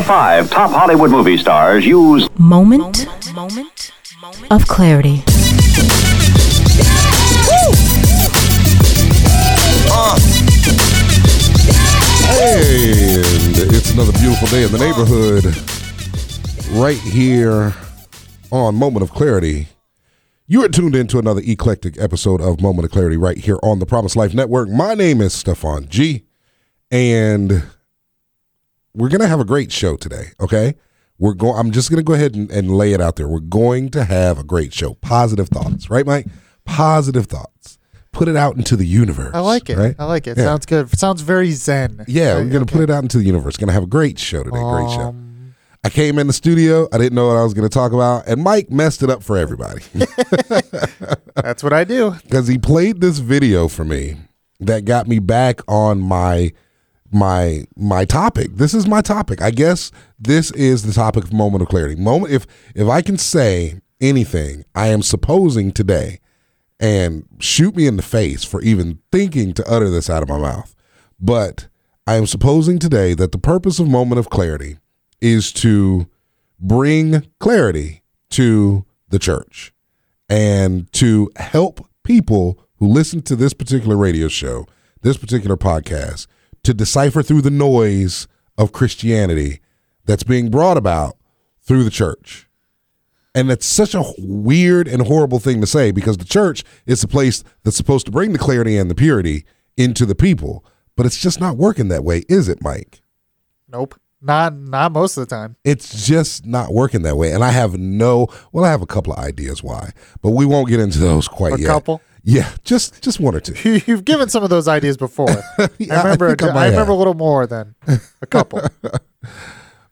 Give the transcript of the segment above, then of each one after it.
Four five top Hollywood movie stars use Moment, of clarity. And it's another beautiful day in the neighborhood. Right here on Moment of Clarity. You are tuned into another eclectic episode of Moment of Clarity right here on the Promise Life Network. My name is Stefan G. And we're gonna have a great show today, okay? We're going I'm just gonna go ahead and, and lay it out there. We're going to have a great show. Positive thoughts, right, Mike? Positive thoughts. Put it out into the universe. I like it. Right? I like it. Yeah. Sounds good. Sounds very zen. Yeah, we're gonna okay. put it out into the universe. Gonna have a great show today. Great show. Um, I came in the studio. I didn't know what I was gonna talk about, and Mike messed it up for everybody That's what I do. because he played this video for me that got me back on my my my topic. This is my topic. I guess this is the topic of moment of clarity. Moment if if I can say anything, I am supposing today and shoot me in the face for even thinking to utter this out of my mouth. But I am supposing today that the purpose of moment of clarity is to bring clarity to the church and to help people who listen to this particular radio show, this particular podcast, to decipher through the noise of Christianity that's being brought about through the church. And that's such a weird and horrible thing to say because the church is the place that's supposed to bring the clarity and the purity into the people. But it's just not working that way, is it, Mike? Nope. Not not most of the time. It's just not working that way. And I have no well, I have a couple of ideas why, but we won't get into those quite A yet. A couple. Yeah, just just one or two. You've given some of those ideas before. Yeah, I I remember. think I I, remember a little more than a couple.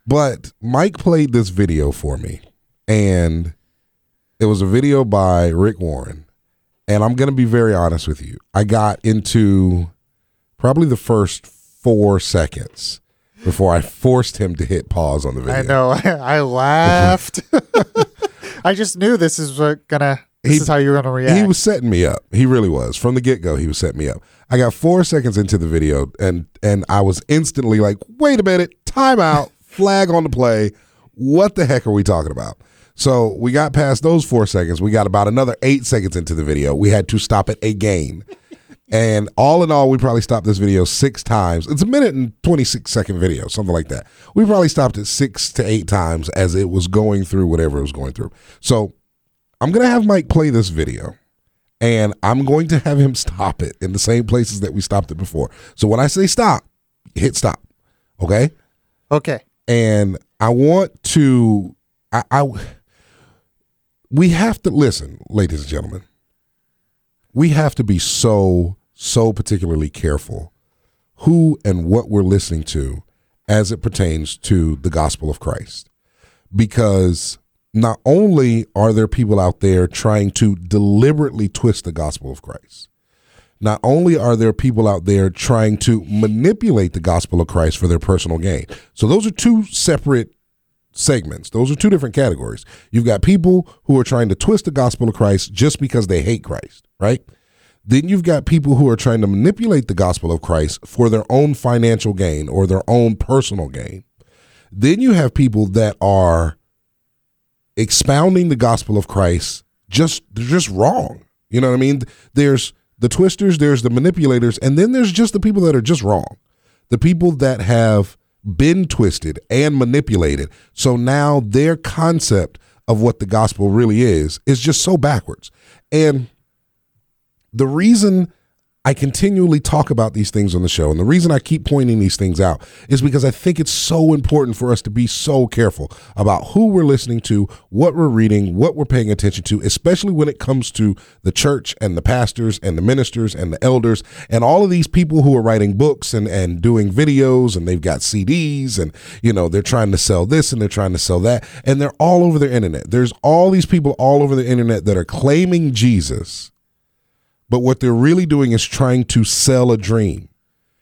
But Mike played this video for me, and it was a video by Rick Warren. And I'm going to be very honest with you. I got into probably the first four seconds before I forced him to hit pause on the video. I know. I laughed. I just knew this is what gonna. This He- is how you're gonna react. He was setting me up. He really was. From the get go, he was setting me up. I got four seconds into the video and and I was instantly like, wait a minute, time out, flag on the play. What the heck are we talking about? So we got past those four seconds. We got about another eight seconds into the video. We had to stop it again. And all in all, we probably stopped this video six times. It's a minute and 26 second video, something like that. We probably stopped it six to eight times as it was going through whatever it was going through. So I'm going to have Mike play this video and I'm going to have him stop it in the same places that we stopped it before. So when I say stop, hit stop. Okay? okay. And I want to I, I we have to listen, ladies and gentlemen. We have to be so so particularly careful who and what we're listening to as it pertains to the gospel of Christ. Because not only are there people out there trying to deliberately twist the gospel of Christ, not only are there people out there trying to manipulate the gospel of Christ for their personal gain. So those are two separate segments. Those are two different categories. You've got people who are trying to twist the gospel of Christ just because they hate Christ, right? Then you've got people who are trying to manipulate the gospel of Christ for their own financial gain or their own personal gain. Then you have people that are expounding the gospel of Christ just they're just wrong. You know what I mean? There's the twisters, there's the manipulators, and then there's just the people that are just wrong. The people that have been twisted and manipulated. So now their concept of what the gospel really is is just so backwards. And the reason I continually talk about these things on the show, and the reason I keep pointing these things out is because I think it's so important for us to be so careful about who we're listening to, what we're reading, what we're paying attention to, especially when it comes to the church and the pastors and the ministers and the elders and all of these people who are writing books and, and doing videos and they've got CDs and, you know, they're trying to sell this and they're trying to sell that. And they're all over the internet. There's all these people all over the internet that are claiming Jesus but what they're really doing is trying to sell a dream.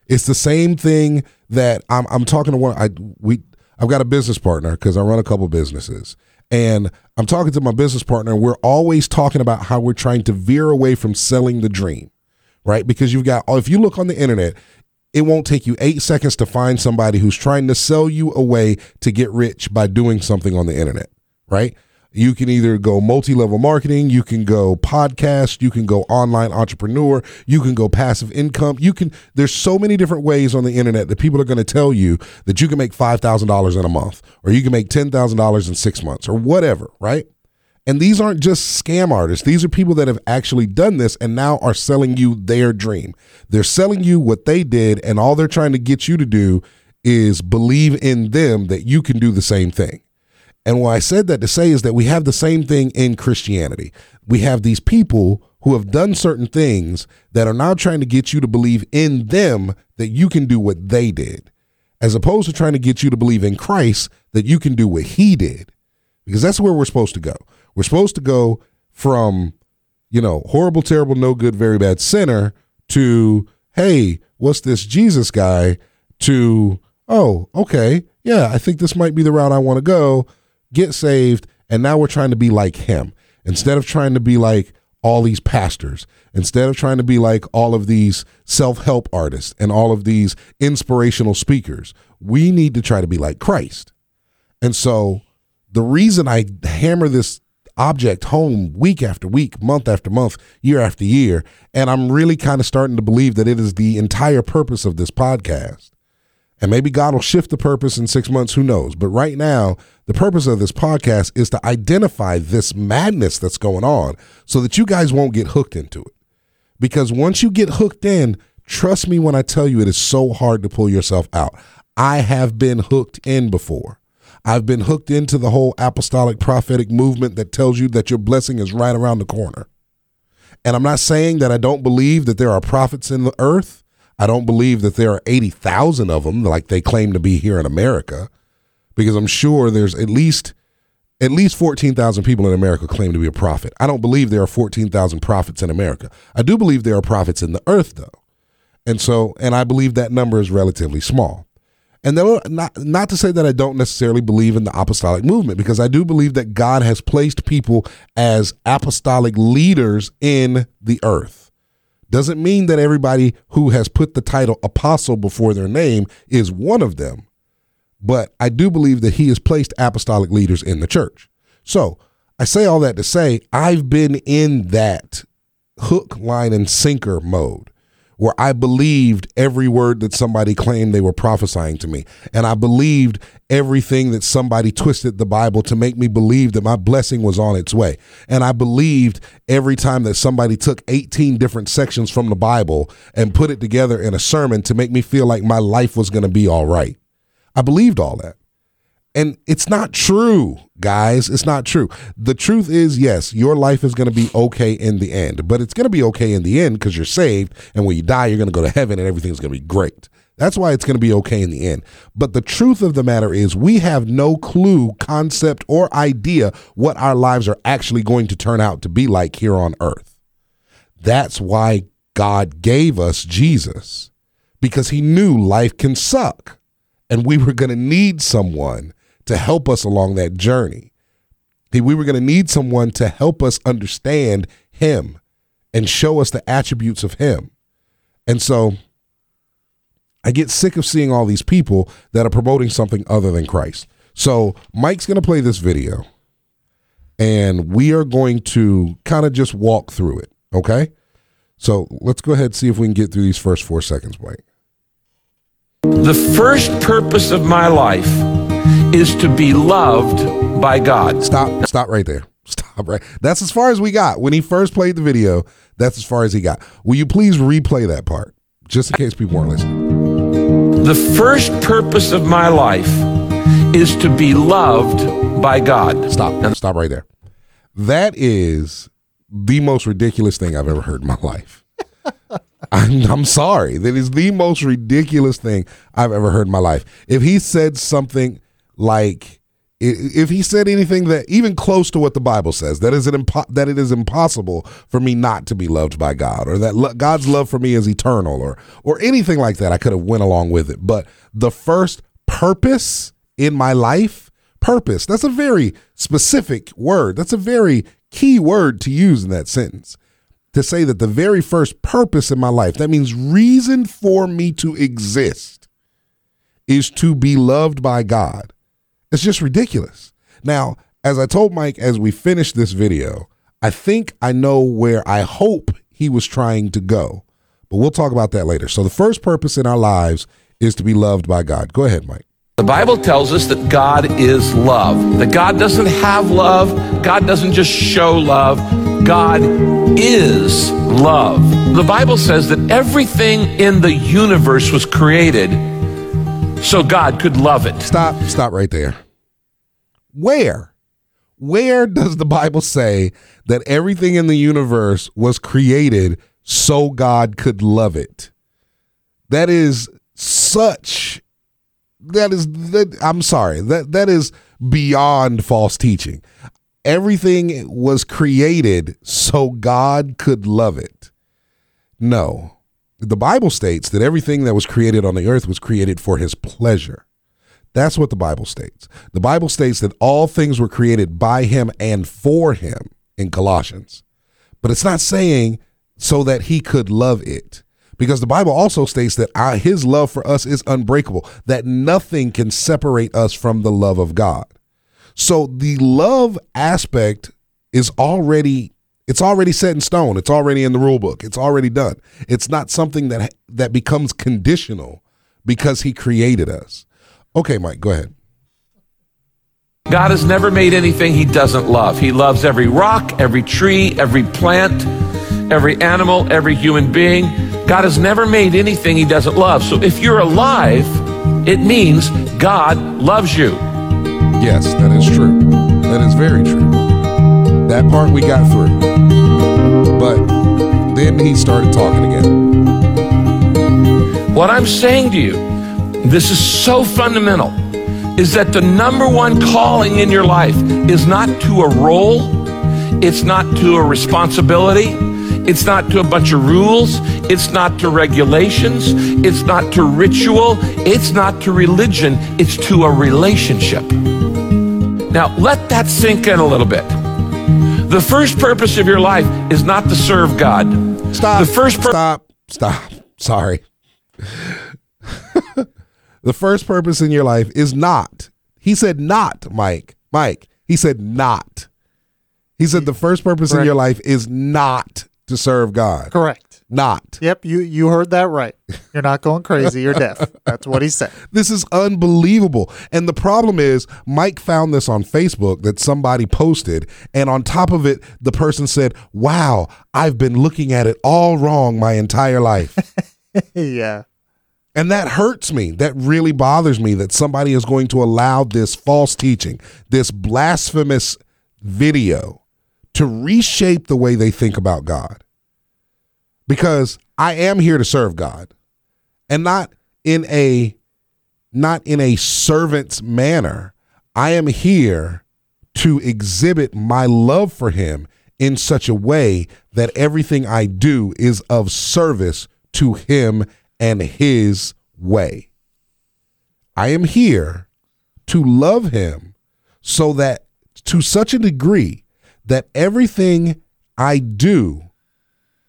It's the same thing that I'm, I'm talking to one. I we I've got a business partner because I run a couple businesses, and I'm talking to my business partner. and We're always talking about how we're trying to veer away from selling the dream, right? Because you've got if you look on the internet, It won't take you eight seconds to find somebody who's trying to sell you a way to get rich by doing something on the internet, right? You can either go multi level marketing, you can go podcast, you can go online entrepreneur, you can go passive income. You can, there's so many different ways on the internet that people are going to tell you that you can make $5,000 in a month or you can make $10,000 in six months or whatever, right? And these aren't just scam artists. These are people that have actually done this and now are selling you their dream. They're selling you what they did, and all they're trying to get you to do is believe in them that you can do the same thing. And what I said that to say is that we have the same thing in Christianity. We have these people who have done certain things that are now trying to get you to believe in them that you can do what they did, as opposed to trying to get you to believe in Christ that you can do what he did. Because that's where we're supposed to go. We're supposed to go from, you know, horrible, terrible, no good, very bad sinner to, hey, what's this Jesus guy? To, oh, okay, yeah, I think this might be the route I want to go get saved, and now we're trying to be like him instead of trying to be like all these pastors, instead of trying to be like all of these self help artists and all of these inspirational speakers. We need to try to be like Christ. And so the reason I hammer this object home week after week, month after month, year after year, and I'm really kind of starting to believe that it is the entire purpose of this podcast and maybe God will shift the purpose in six months, who knows? But right now, the purpose of this podcast is to identify this madness that's going on so that you guys won't get hooked into it. Because once you get hooked in, trust me when I tell you it is so hard to pull yourself out. I have been hooked in before. I've been hooked into the whole apostolic prophetic movement that tells you that your blessing is right around the corner. And I'm not saying that I don't believe that there are prophets in the earth. I don't believe that there are 80,000 of them like they claim to be here in America because I'm sure there's at least at least 14,000 people in America claim to be a prophet. I don't believe there are 14,000 prophets in America. I do believe there are prophets in the earth though. And so and I believe that number is relatively small. And then not not to say that I don't necessarily believe in the apostolic movement because I do believe that God has placed people as apostolic leaders in the earth. Doesn't mean that everybody who has put the title apostle before their name is one of them. But I do believe that he has placed apostolic leaders in the church. So I say all that to say I've been in that hook, line, and sinker mode where I believed every word that somebody claimed they were prophesying to me. And I believed everything that somebody twisted the Bible to make me believe that my blessing was on its way. And I believed every time that somebody took 18 different sections from the Bible and put it together in a sermon to make me feel like my life was going to be all right. I believed all that. And it's not true, guys. It's not true. The truth is, yes, your life is going to be okay in the end, but it's going to be okay in the end because you're saved. And when you die, you're going to go to heaven and everything's going to be great. That's why it's going to be okay in the end. But the truth of the matter is, we have no clue, concept, or idea what our lives are actually going to turn out to be like here on earth. That's why God gave us Jesus because he knew life can suck and we were going to need someone to help us along that journey. We were going to need someone to help us understand him and show us the attributes of him. And so I get sick of seeing all these people that are promoting something other than Christ. So Mike's going to play this video and we are going to kind of just walk through it. Okay. So let's go ahead and see if we can get through these first four seconds, Mike. The first purpose of my life is to be loved by God. Stop. Stop right there. Stop right. That's as far as we got. When he first played the video, that's as far as he got. Will you please replay that part? Just in case people aren't listening. The first purpose of my life is to be loved by God. Stop. Stop right there. That is the most ridiculous thing I've ever heard in my life. I'm, I'm sorry. That is the most ridiculous thing I've ever heard in my life. If he said something like if he said anything that even close to what the Bible says, that is impo- that it is impossible for me not to be loved by God, or that lo- God's love for me is eternal, or or anything like that, I could have went along with it. But the first purpose in my life, purpose, that's a very specific word. That's a very key word to use in that sentence. to say that the very first purpose in my life, that means reason for me to exist, is to be loved by God. It's just ridiculous. Now, as I told Mike as we finished this video, I think I know where I hope he was trying to go, but we'll talk about that later. So, the first purpose in our lives is to be loved by God. Go ahead, Mike. The Bible tells us that God is love, that God doesn't have love, God doesn't just show love, God is love. The Bible says that everything in the universe was created so God could love it. Stop, stop right there. Where? Where does the Bible say that everything in the universe was created so God could love it? That is such that is that I'm sorry. That that is beyond false teaching. Everything was created so God could love it. No. The Bible states that everything that was created on the earth was created for his pleasure. That's what the Bible states. The Bible states that all things were created by him and for him in Colossians. But it's not saying so that he could love it because the Bible also states that his love for us is unbreakable, that nothing can separate us from the love of God. So the love aspect is already it's already set in stone. It's already in the rule book. It's already done. It's not something that that becomes conditional because he created us. Okay, Mike, go ahead. God has never made anything he doesn't love. He loves every rock, every tree, every plant, every animal, every human being. God has never made anything he doesn't love. So if you're alive, it means God loves you. Yes, that is true. That is very true. That part we got through. But then he started talking again. What I'm saying to you, this is so fundamental, is that the number one calling in your life is not to a role, it's not to a responsibility, it's not to a bunch of rules, it's not to regulations, it's not to ritual, it's not to religion, it's to a relationship. Now, let that sink in a little bit. The first purpose of your life is not to serve God. Stop. The first pur- stop. Stop. Sorry. the first purpose in your life is not. He said not, Mike. Mike. He said not. He said the first purpose in your life is not to serve God. Correct. Not. Yep, you you heard that right. You're not going crazy. You're deaf. That's what he said. This is unbelievable. And the problem is, Mike found this on Facebook that somebody posted. And on top of it, the person said, Wow, I've been looking at it all wrong my entire life. yeah. And that hurts me. That really bothers me that somebody is going to allow this false teaching, this blasphemous video to reshape the way they think about God. Because I am here to serve God and not in a not in a servant's manner. I am here to exhibit my love for him in such a way that everything I do is of service to him and his way. I am here to love him so that to such a degree that everything I do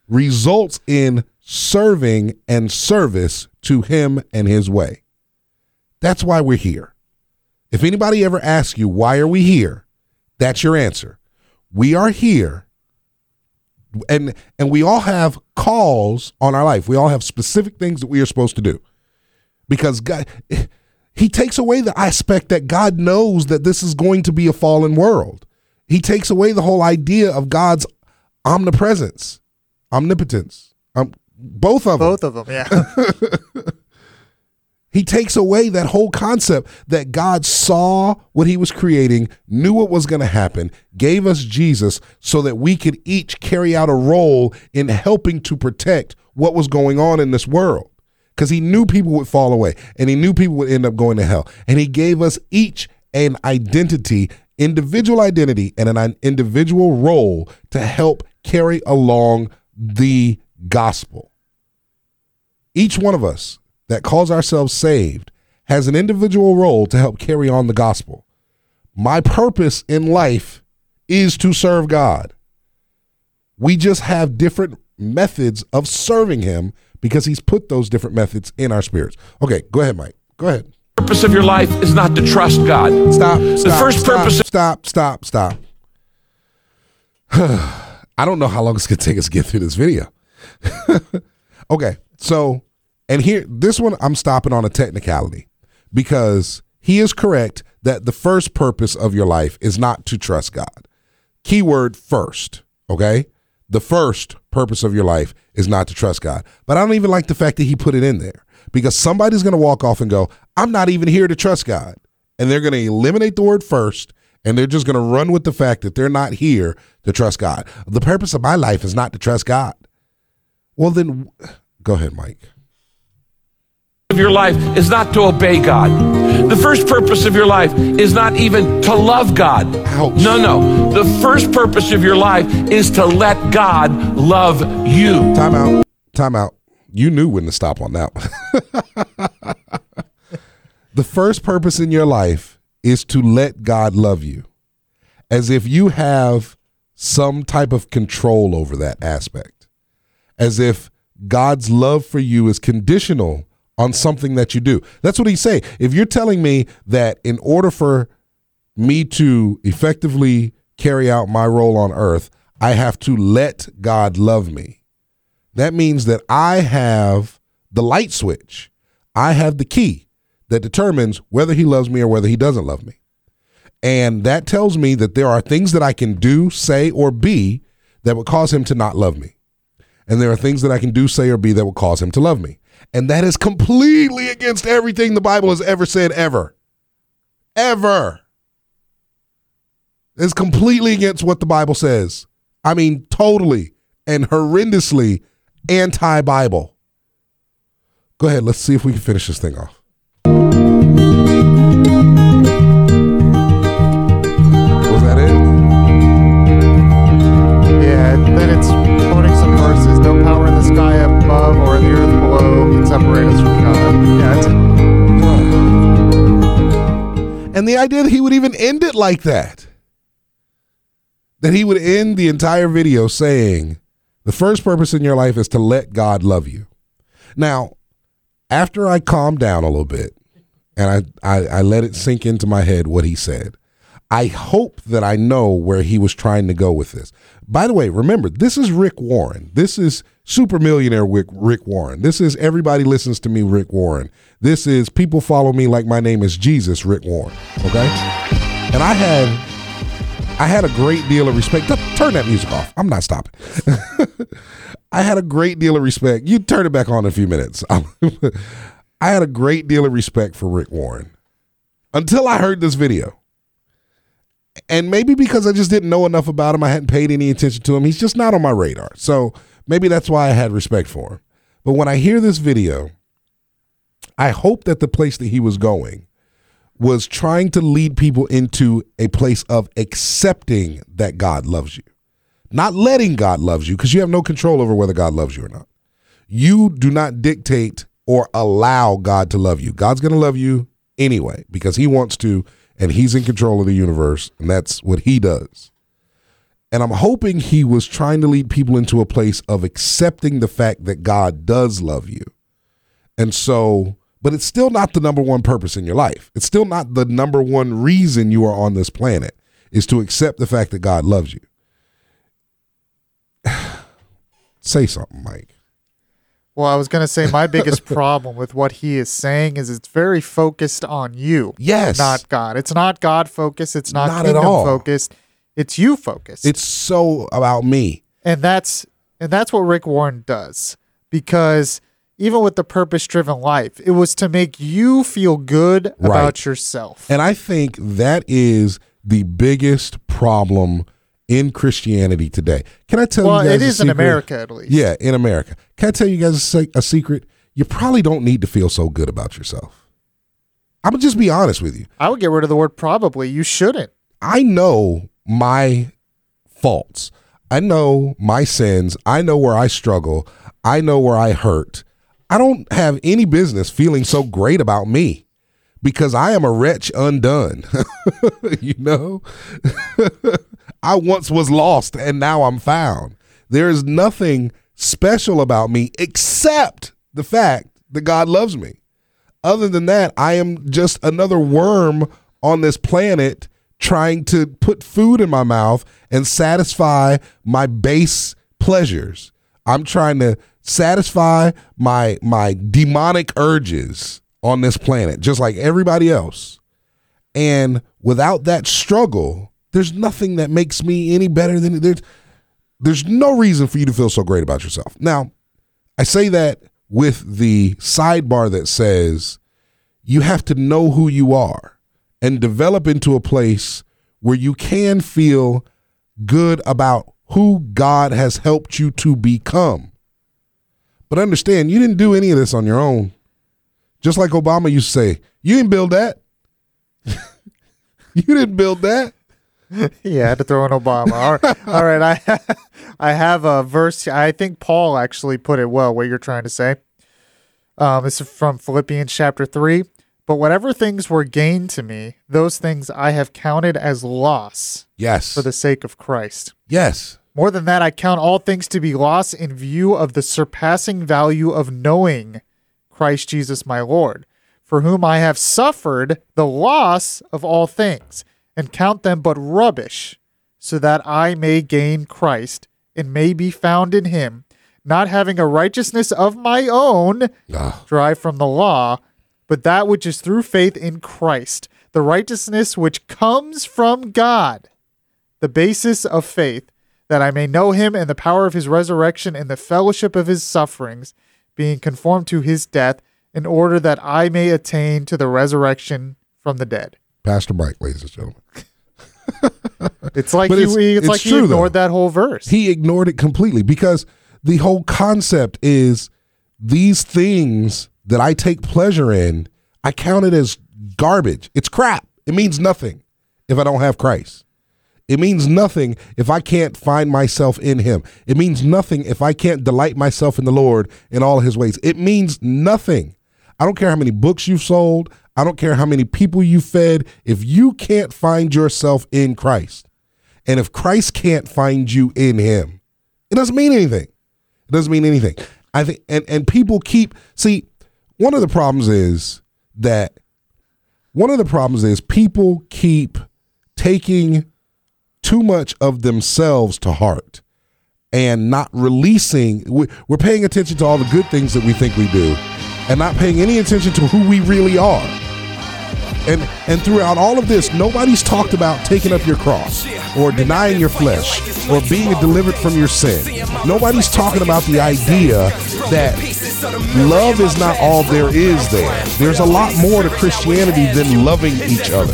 results in serving and service to him and his way. That's why we're here. If anybody ever asks you, why are we here? That's your answer. We are here and and we all have calls on our life. We all have specific things that we are supposed to do. Because God he takes away the aspect that God knows that this is going to be a fallen world. He takes away the whole idea of God's omnipresence, omnipotence. Um, both of them. Both of them. Yeah. He takes away that whole concept that God saw what he was creating, knew what was going to happen, gave us Jesus so that we could each carry out a role in helping to protect what was going on in this world. Because he knew people would fall away and he knew people would end up going to hell. And he gave us each an identity, individual identity, and an individual role to help carry along the gospel. Each one of us that calls ourselves saved has an individual role to help carry on the gospel. My purpose in life is to serve God. We just have different methods of serving him because he's put those different methods in our spirits. Okay, go ahead, Mike. Go ahead. purpose of your life is not to trust God. Stop. The first stop, purpose Stop. Stop. Stop. I don't know how long it's gonna take us to get through this video. okay, so and here this one I'm stopping on a technicality because he is correct that the first purpose of your life is not to trust God. Keyword first. Okay, the first purpose of your life is not to trust God. But I don't even like the fact that he put it in there because somebody's going to walk off and go, I'm not even here to trust God. And they're going to eliminate the word first and they're just going to run with the fact that they're not here to trust God. The purpose of my life is not to trust God. Well, then go ahead, Mike. of your life is not to obey God. The first purpose of your life is not even to love God. Ouch. No, no. The first purpose of your life is to let God love you. Time out. Time out. You knew when to stop on that one. the first purpose in your life is to let God love you, as if you have some type of control over that aspect, as if God's love for you is conditional on something that you do. That's what he's saying. If you're telling me that in order for me to effectively carry out my role on earth, I have to let God love me. That means that I have the light switch. I have the key that determines whether he loves me or whether he doesn't love me. And that tells me that there are things that I can do, say, or be that would cause him to not love me. And there are things that I can do, say, or be that will cause him to love me. And that is completely against everything the Bible has ever said, ever. Ever. It's completely against what the Bible says. I mean, totally and horrendously anti Bible. Go ahead, let's see if we can finish this thing off. Separate us from God. Yeah, it's, And the idea that he would even end it like that. That he would end the entire video saying, the first purpose in your life is to let God love you. Now, after I calmed down a little bit and I, I, I let it sink into my head what he said, I hope that I know where he was trying to go with this. By the way, remember, this is Rick Warren. This is super millionaire Rick, Warren. This is everybody listens to me, Rick Warren. This is people follow me like my name is Jesus, Rick Warren. Okay? And I had I had a great deal of respect. Turn that music off. I'm not stopping. I had a great deal of respect. You turn it back on in a few minutes. I had a great deal of respect for Rick Warren until I heard this video. And maybe because I just didn't know enough about him, I hadn't paid any attention to him. He's just not on my radar. So maybe that's why I had respect for him. But when I hear this video, I hope that the place that he was going was trying to lead people into a place of accepting that God loves you, not letting God loves you, because you have no control over whether God loves you or not. You do not dictate or allow God to love you. God's going to love you anyway because he wants to, and he's in control of the universe, and that's what he does. And I'm hoping he was trying to lead people into a place of accepting the fact that God does love you. And so, but it's still not the number one purpose in your life. It's still not the number one reason you are on this planet is to accept the fact that God loves you. Say something, Mike. Well, I was going to say my biggest problem with what he is saying is it's very focused on you. Yes. Not God. It's not God focused. It's not, Not at all. focused. It's you focused. It's so about me. and that's and that's what Rick Warren does because even with the purpose driven life, it was to make you feel good Right. about yourself. And I think that is the biggest problem in Christianity today. Can I tell well, you guys It is in? America at least. Yeah, in America. Can I tell you guys a, a secret? You probably don't need to feel so good about yourself. I'm gonna just be honest with you. I would get rid of the word probably. You shouldn't. I know my faults. I know my sins. I know where I struggle. I know where I hurt. I don't have any business feeling so great about me because I am a wretch undone. you know? I once was lost and now I'm found. There is nothing special about me except the fact that God loves me. Other than that, I am just another worm on this planet trying to put food in my mouth and satisfy my base pleasures. I'm trying to satisfy my my demonic urges on this planet just like everybody else. And without that struggle, there's nothing that makes me any better than there's there's no reason for you to feel so great about yourself. Now, I say that with the sidebar that says you have to know who you are and develop into a place where you can feel good about who God has helped you to become. But understand, you didn't do any of this on your own. Just like Obama used to say, you didn't build that. you didn't build that. yeah, I had to throw in Obama. All right, all right. I I have a verse. I think Paul actually put it well. What you're trying to say. Um, this is from Philippians chapter three. But whatever things were gained to me, those things I have counted as loss Yes. for the sake of Christ. yes. More than that, I count all things to be loss in view of the surpassing value of knowing Christ Jesus my Lord, for whom I have suffered the loss of all things, and count them but rubbish, so that I may gain Christ and may be found in him, not having a righteousness of my own Ah, derived from the law, but that which is through faith in Christ, the righteousness which comes from God, the basis of faith, that I may know him and the power of his resurrection and the fellowship of his sufferings, being conformed to his death, in order that I may attain to the resurrection from the dead. Pastor Mike, ladies and gentlemen. It's like But he, it's- it's, it's like he true, ignored though. that whole verse. He ignored it completely because the whole concept is these things that I take pleasure in, I count it as garbage. It's crap. It means nothing if I don't have Christ. It means nothing if I can't find myself in Him. It means nothing if I can't delight myself in the Lord in all His ways. It means nothing. I don't care how many books you've sold. I don't care how many people you fed. If you can't find yourself in Christ, and if Christ can't find you in Him, it doesn't mean anything. It doesn't mean anything. I think, and and people keep see. One of the problems is that one of the problems is people keep taking too much of themselves to heart and not releasing. we- We're paying attention to all the good things that we think we do, and not paying any attention to who we really are. And and throughout all of this, nobody's talked about taking up your cross or denying your flesh or being delivered from your sin. Nobody's talking about the idea that love is not all there is there. There's a lot more to Christianity than loving each other.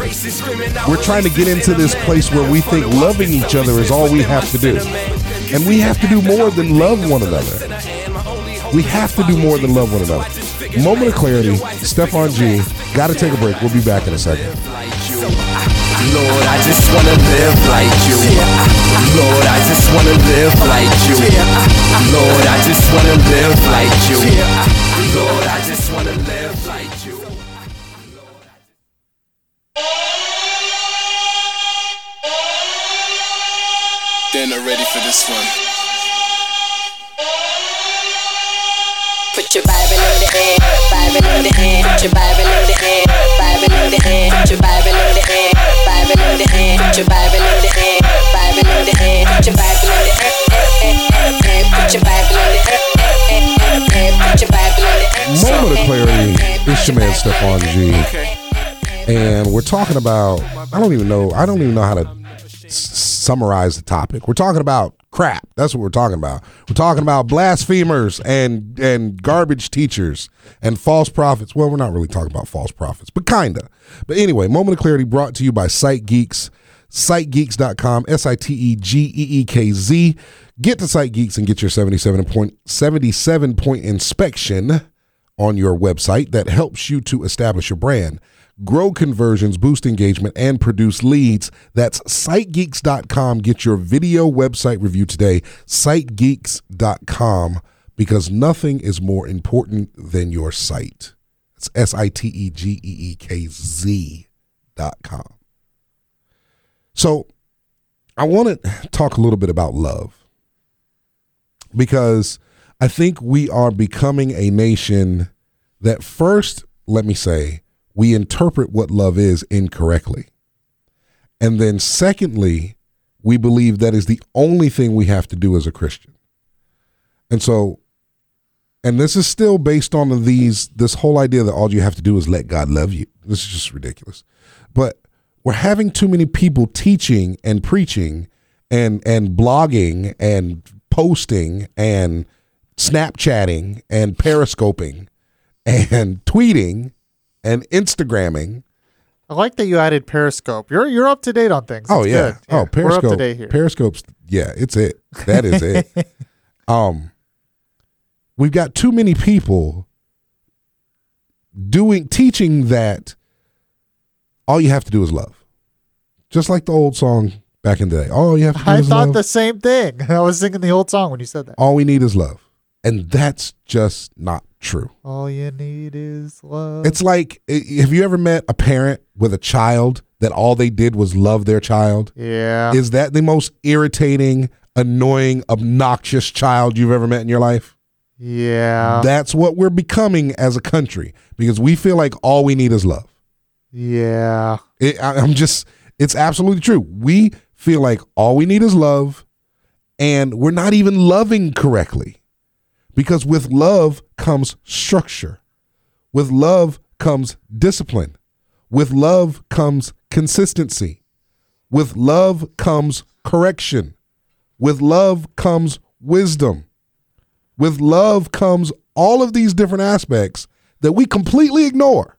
We're trying to get into this place where we think loving each other is all we have to do. And we have to do more than love one another. We have to do more than love one another. Moment of clarity, Stefan G. Got to take a break. We'll be back in a second. Lord, I just wanna live like you. Lord, I just wanna live like you. Lord, I just wanna live like you. Lord, I just wanna live like you. They're not ready for this one. Put your Bible in the air, Bible in the air, put your Bible in the air, Bible in the air, put your Bible in the air, Bible in the air, put your Bible in the air, Bible in the air, put your Bible in the air, put your Bible in the air, put your Bible in the air. Moment of clarity. It's your man Stefan G. And we're talking about, I don't even know, I don't even know how to s- summarize the topic. We're talking about crap. That's what we're talking about. We're talking about blasphemers and and garbage teachers and false prophets. Well, we're not really talking about false prophets, but kinda. But anyway, moment of clarity brought to you by Site Geekz. SiteGeekz.com, S I T E G E E K Z. Get to Site Geekz and get your 77 point, 77 point inspection on your website that helps you to establish your brand, grow conversions, boost engagement, and produce leads. That's sitegeekz.com. Get your video website review today. Sitegeekz.com because nothing is more important than your site. It's S I T E G E E K Z dot com. So I want to talk a little bit about love. because I think we are becoming a nation that first, let me say, we interpret what love is incorrectly. And then secondly, we believe that is the only thing we have to do as a Christian. And so and this is still based on these this whole idea that all you have to do is let God love you. This is just ridiculous. But we're having too many people teaching and preaching and and blogging and posting and Snapchatting and periscoping and tweeting and Instagramming. I like that you added Periscope. You're you're up to date on things. Oh yeah. good. Oh, Periscope. We're up to date here. Periscope's yeah, it's it. That is it. um we've got too many people doing teaching that all you have to do is love. Just like the old song back in the day. All you have to do I is thought love. the same thing. I was singing the old song when you said that. all we need is love. And that's just not true. All you need is love. It's like have you ever met a parent with a child that all they did was love their child? yeah. Is that the most irritating, annoying, obnoxious child you've ever met in your life? yeah. That's what we're becoming as a country because we feel like all we need is love. yeah. It, I, I'm just, it's absolutely true. We feel like all we need is love, and we're not even loving correctly because with love comes structure, with love comes discipline, with love comes consistency, with love comes correction, with love comes wisdom, with love comes all of these different aspects that we completely ignore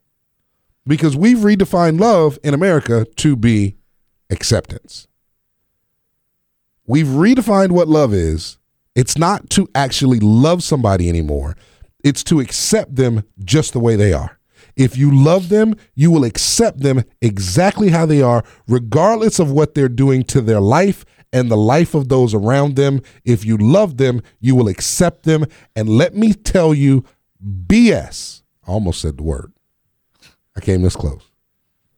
because we've redefined love in America to be acceptance. We've redefined what love is. It's not to actually love somebody anymore, it's to accept them just the way they are. If you love them, you will accept them exactly how they are, regardless of what they're doing to their life and the life of those around them. If you love them, you will accept them. And let me tell you, BS. I almost said the word. I came this close.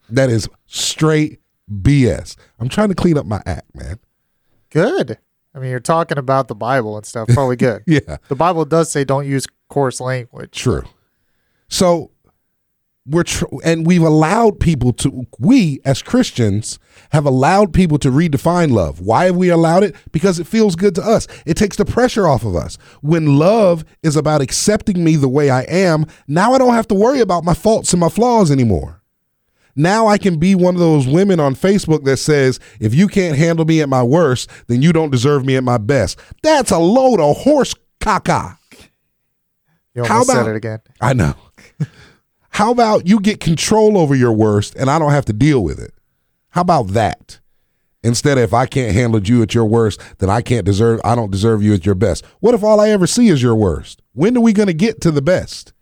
That is straight BS. I'm trying to clean up my act, man. Good. I mean, you're talking about the Bible and stuff. Probably good. Yeah, The Bible does say don't use coarse language. true. So we're tr- and we've allowed people to we as Christians have allowed people to redefine love. Why have we allowed it? Because it feels good to us. It takes the pressure off of us. When love is about accepting me the way I am, now I don't have to worry about my faults and my flaws anymore. Now I can be one of those women on Facebook that says, if you can't handle me at my worst, then you don't deserve me at my best. That's a load of horse caca. You How about- said it again. I know. How about you get control over your worst and I don't have to deal with it? How about that? Instead of if I can't handle you at your worst, then I can't deserve I don't deserve you at your best. What if all I ever see is your worst? When are we going to get to the best?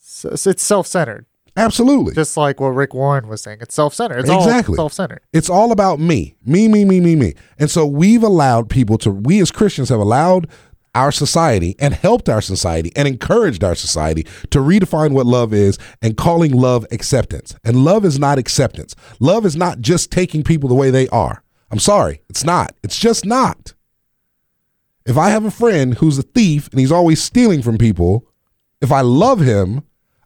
So, so it's self-centered, Absolutely. just like what Rick Warren was saying. It's self-centered. It's Exactly. all self-centered. It's all about me. Me, me, me, me, me. And so we've allowed people to, we as Christians have allowed our society and helped our society and encouraged our society to redefine what love is and calling love acceptance. And love is not acceptance. Love is not just taking people the way they are. I'm sorry, it's not. It's just not. If I have a friend who's a thief and he's always stealing from people, if I love him,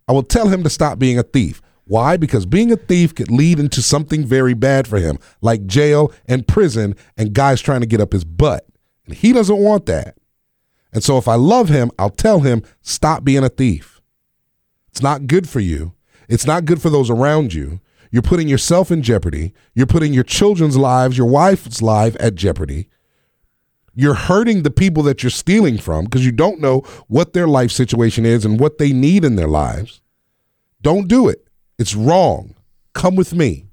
I will tell him to stop being a thief. Why? Because being a thief could lead into something very bad for him, like jail and prison and guys trying to get up his butt. And he doesn't want that. And so if I love him, I'll tell him, stop being a thief. It's not good for you. It's not good for those around you. You're putting yourself in jeopardy. You're putting your children's lives, your wife's life at jeopardy. You're hurting the people that you're stealing from because you don't know what their life situation is and what they need in their lives. Don't do it. It's wrong. Come with me.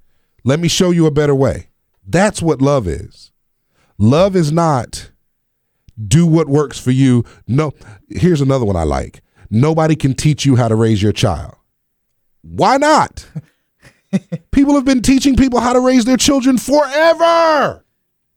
Let me show you a better way. That's what love is. Love is not do what works for you. No, here's another one I like. Nobody can teach you how to raise your child. Why not? people have been teaching people how to raise their children forever.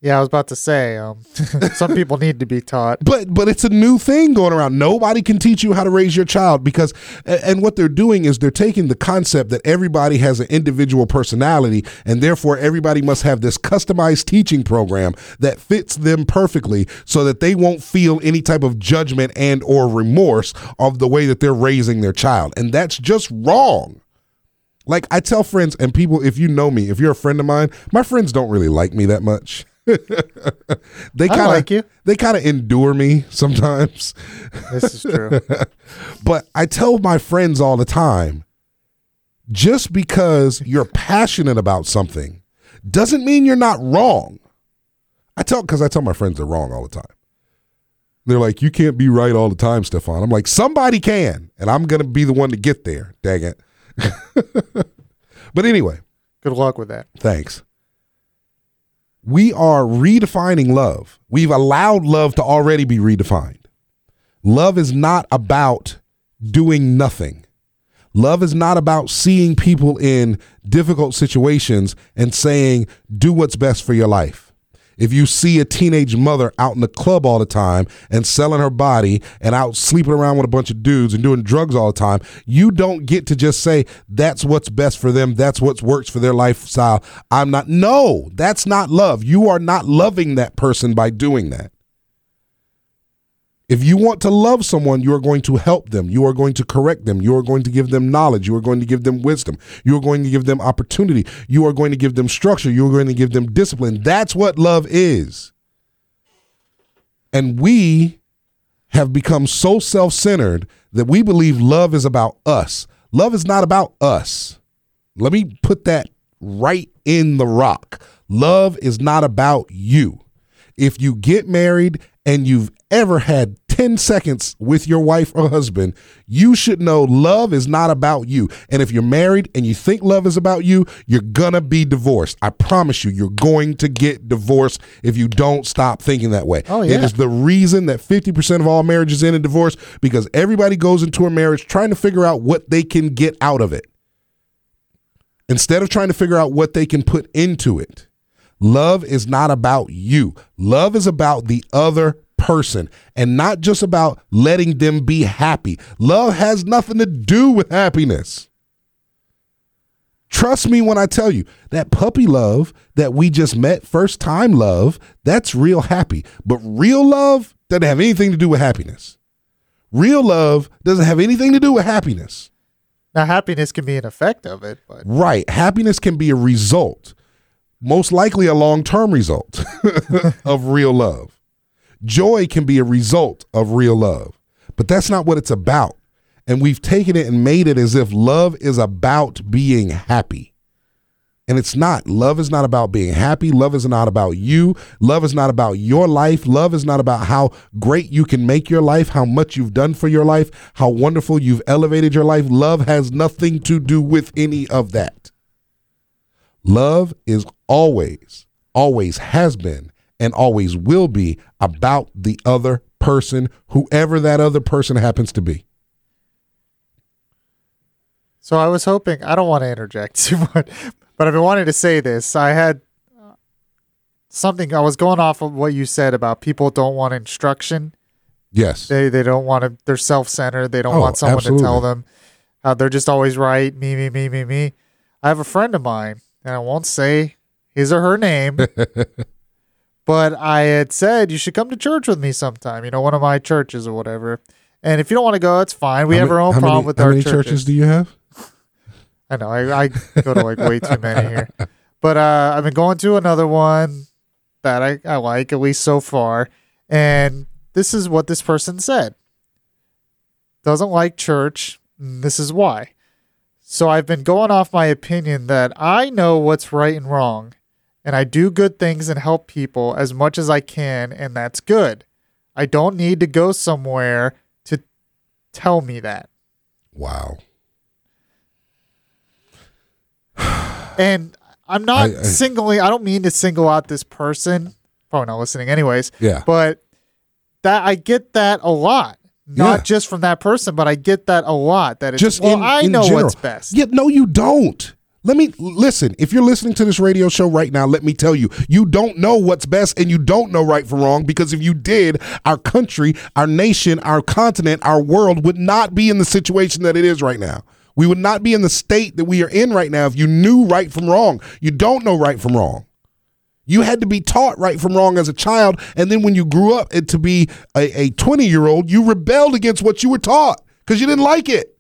Yeah, I was about to say, um, some people need to be taught. But but it's a new thing going around. Nobody can teach you how to raise your child because and what they're doing is they're taking the concept that everybody has an individual personality and therefore everybody must have this customized teaching program that fits them perfectly so that they won't feel any type of judgment and or remorse of the way that they're raising their child. And that's just wrong. Like I tell friends and people, if you know me, if you're a friend of mine, my friends don't really like me that much. they kind of like you. They kind of endure me sometimes. This is true. But I tell my friends all the time, just because you're passionate about something doesn't mean you're not wrong. I tell because I tell my friends they're wrong all the time. They're like, you can't be right all the time, Stefan. I'm like, somebody can, and I'm gonna be the one to get there. Dang it. but anyway, Good luck with that. Thanks. We are redefining love. We've allowed love to already be redefined. Love is not about doing nothing. Love is not about seeing people in difficult situations and saying, do what's best for your life. If you see a teenage mother out in the club all the time and selling her body and out sleeping around with a bunch of dudes and doing drugs all the time, you don't get to just say that's what's best for them, that's what works for their lifestyle. I'm not No, that's not love. You are not loving that person by doing that. If you want to love someone, you are going to help them. You are going to correct them. You are going to give them knowledge. You are going to give them wisdom. You are going to give them opportunity. You are going to give them structure. You are going to give them discipline. That's what love is. And we have become so self centered that we believe love is about us. Love is not about us. Let me put that right in the rock. Love is not about you. If you get married and you've ever had 10 seconds with your wife or husband, you should know love is not about you. And if you're married and you think love is about you, you're gonna be divorced. I promise you, you're going to get divorced if you don't stop thinking that way. Oh, yeah. is the reason that 50% of all marriages end in divorce because everybody goes into a marriage trying to figure out what they can get out of it instead of trying to figure out what they can put into it. Love is not about you. Love is about the other person and not just about letting them be happy. Love has nothing to do with happiness. Trust me when I tell you that puppy love that we just met, first time love, that's real happy. But real love doesn't have anything to do with happiness. Real love doesn't have anything to do with happiness. Now, happiness can be an effect of it, but Right. Happiness can be a result, most likely a long term result of real love. Joy can be a result of real love, but that's not what it's about. And we've taken it and made it as if love is about being happy. And it's not. Love is not about being happy. Love is not about you. Love is not about your life. Love is not about how great you can make your life, how much you've done for your life, how wonderful you've elevated your life. Love has nothing to do with any of that. Love is always, always has been, and always will be about the other person, whoever that other person happens to be. So I was hoping, I don't want to interject too much, but I've been wanting to say this. I had uh, something, I was going off of what you said about people don't want instruction. Yes. They, they don't want to, they're self centered. They don't Oh, want someone to tell them how they're just always right. Me, me, me, me, me. I have a friend of mine, and I won't say his or her name, but I had said, you should come to church with me sometime, you know, one of my churches or whatever. And if you don't want to go, it's fine. We How have many- our own problem many- with how our many churches. churches do you have? I know. I, I go to like way too many here. But uh, I've been going to another one that I, I like, at least so far. And this is what this person said doesn't like church. and This is why. So I've been going off my opinion that I know what's right and wrong. And I do good things and help people as much as I can. And that's good. I don't need to go somewhere to tell me that. Wow. And I'm not I- I- singling. I don't mean to single out this person. Probably not listening, anyways. Yeah. But that I get that a lot. Not Yeah. just from that person, but I get that a lot. That it's Just well, in, I know general. what's best. Yeah, no, you don't. Let me listen. If you're listening to this radio show right now, let me tell you, you don't know what's best and you don't know right from wrong because if you did, our country, our nation, our continent, our world would not be in the situation that it is right now. We would not be in the state that we are in right now if you knew right from wrong. You don't know right from wrong. You had to be taught right from wrong as a child. And then when you grew up to be a 20 year old, you rebelled against what you were taught because you didn't like it.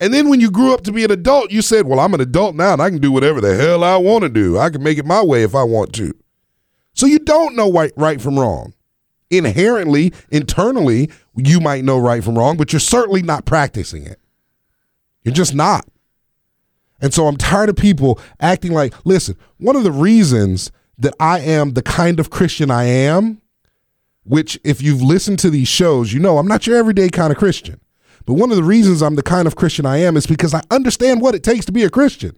And then when you grew up to be an adult, you said, Well, I'm an adult now and I can do whatever the hell I want to do. I can make it my way if I want to. So you don't know right, right from wrong. Inherently, internally, you might know right from wrong, but you're certainly not practicing it. You're just not. And so I'm tired of people acting like, listen, one of the reasons that I am the kind of Christian I am, which if you've listened to these shows, you know I'm not your everyday kind of Christian. But one of the reasons I'm the kind of Christian I am is because I understand what it takes to be a Christian.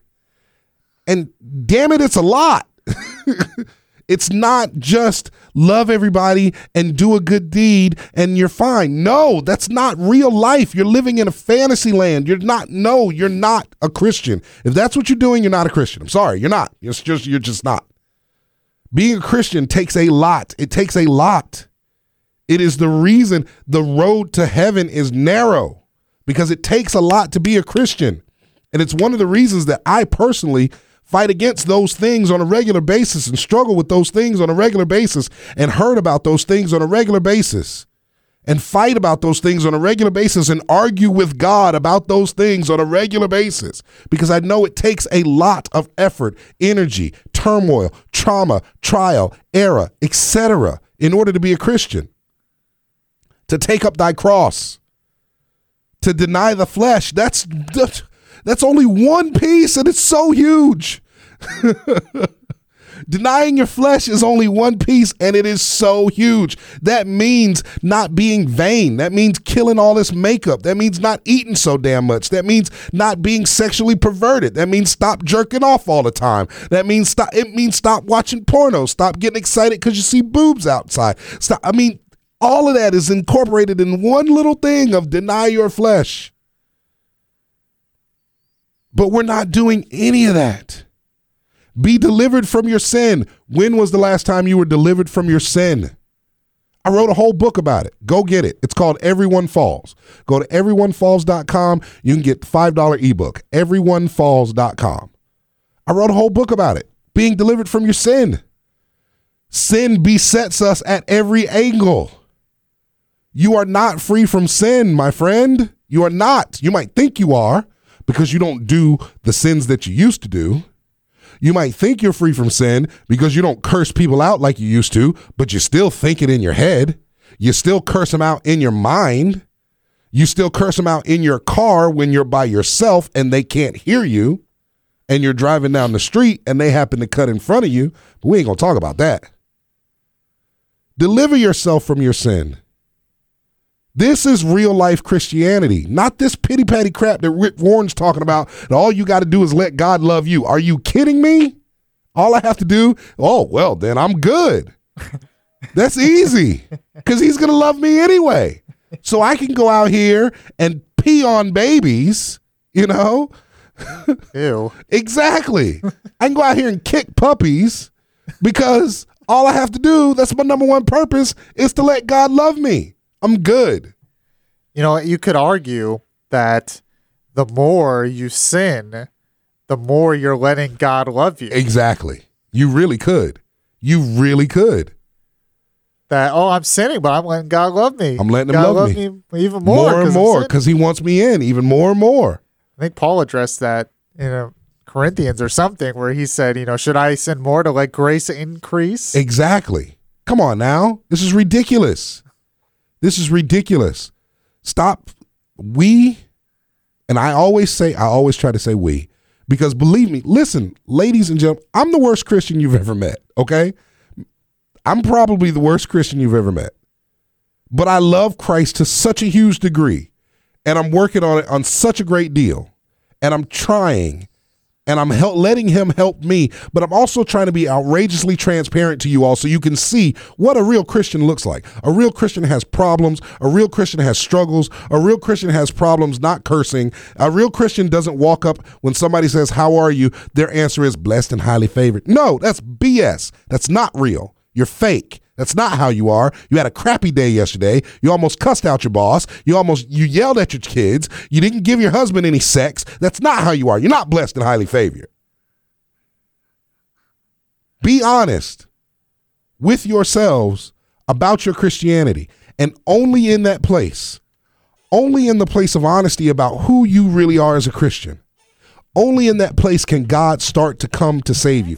And damn it, it's a lot. it's not just love everybody and do a good deed and you're fine. No, that's not real life. You're living in a fantasy land. You're not, no, you're not a Christian. If that's what you're doing, you're not a Christian. I'm sorry, you're not. You're just, you're just not. Being a Christian takes a lot. It takes a lot. It is the reason the road to heaven is narrow because it takes a lot to be a Christian. And it's one of the reasons that I personally fight against those things on a regular basis and struggle with those things on a regular basis and heard about those things on a regular basis and fight about those things on a regular basis and argue with God about those things on a regular basis because I know it takes a lot of effort, energy, turmoil, trauma, trial, error, etc. in order to be a Christian to take up thy cross, to deny the flesh. That's that's only one piece, and it's so huge. Denying your flesh is only one piece, and it is so huge. That means not being vain. That means killing all this makeup. That means not eating so damn much. That means not being sexually perverted. That means stop jerking off all the time. That means stop. It means stop watching porno. Stop getting excited because you see boobs outside. Stop. I mean, all of that is incorporated in one little thing of deny your flesh. But we're not doing any of that. Be delivered from your sin. When was the last time you were delivered from your sin? I wrote a whole book about it. Go get it. It's called Everyone Falls. Go to everyonefalls.com. You can get the $5 ebook, everyonefalls.com. I wrote a whole book about it. Being delivered from your sin. Sin besets us at every angle. You are not free from sin, my friend. You are not. You might think you are because you don't do the sins that you used to do. You might think you're free from sin because you don't curse people out like you used to, but you still think it in your head. You still curse them out in your mind. You still curse them out in your car when you're by yourself and they can't hear you and you're driving down the street and they happen to cut in front of you. But we ain't going to talk about that. Deliver yourself from your sin. This is real life Christianity, not this pity patty crap that Rick Warren's talking about. That all you got to do is let God love you. Are you kidding me? All I have to do, oh, well, then I'm good. That's easy because he's going to love me anyway. So I can go out here and pee on babies, you know? Ew. exactly. I can go out here and kick puppies because all I have to do, that's my number one purpose, is to let God love me. I'm good. You know, you could argue that the more you sin, the more you're letting God love you. Exactly. You really could. You really could. That oh, I'm sinning, but I'm letting God love me. I'm letting Him God love me. even more, More and more because He wants me in even more and more. I think Paul addressed that in a Corinthians or something where he said, you know, should I sin more to let grace increase? Exactly. Come on now. This is ridiculous. This is ridiculous. Stop. We, and I always say, I always try to say we, because believe me, listen, ladies and gentlemen, I'm the worst Christian you've ever met, okay? I'm probably the worst Christian you've ever met. But I love Christ to such a huge degree, and I'm working on it on such a great deal, and I'm trying and I'm hel- letting him help me, but I'm also trying to be outrageously transparent to you all so you can see what a real Christian looks like. A real Christian has problems, a real Christian has struggles, a real Christian has problems not cursing. A real Christian doesn't walk up when somebody says, How are you? Their answer is blessed and highly favored. No, that's BS. That's not real. You're fake. That's not how you are. You had a crappy day yesterday. You almost cussed out your boss. You almost you yelled at your kids. You didn't give your husband any sex. That's not how you are. You're not blessed and highly favored. Be honest with yourselves about your Christianity. And only in that place, only in the place of honesty about who you really are as a Christian, only in that place can God start to come to save you.